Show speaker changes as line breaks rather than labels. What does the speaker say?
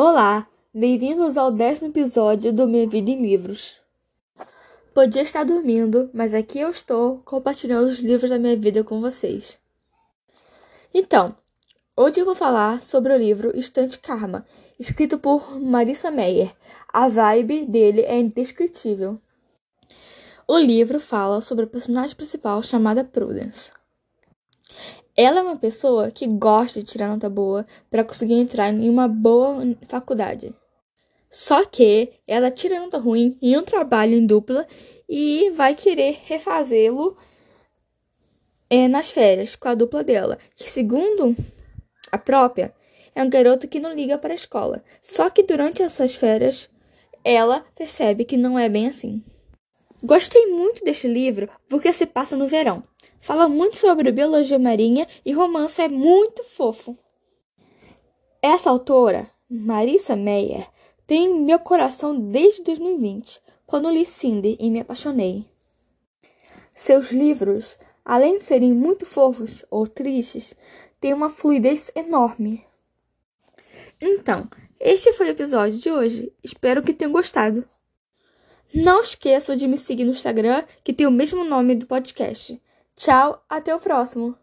Olá, bem-vindos ao décimo episódio do Minha Vida em Livros. Podia estar dormindo, mas aqui eu estou compartilhando os livros da minha vida com vocês. Então, hoje eu vou falar sobre o livro Estante Karma, escrito por Marissa Meyer. A vibe dele é indescritível. O livro fala sobre a personagem principal chamada Prudence. Ela é uma pessoa que gosta de tirar nota boa para conseguir entrar em uma boa faculdade. Só que ela tira nota ruim em um trabalho em dupla e vai querer refazê-lo é, nas férias com a dupla dela, que segundo a própria é um garoto que não liga para a escola. Só que durante essas férias ela percebe que não é bem assim. Gostei muito deste livro porque se passa no verão. Fala muito sobre biologia marinha e romance é muito fofo. Essa autora, Marissa Meyer, tem meu coração desde 2020, quando li Cinder e me apaixonei. Seus livros, além de serem muito fofos ou tristes, têm uma fluidez enorme. Então, este foi o episódio de hoje. Espero que tenham gostado. Não esqueçam de me seguir no Instagram, que tem o mesmo nome do podcast. Tchau, até o próximo!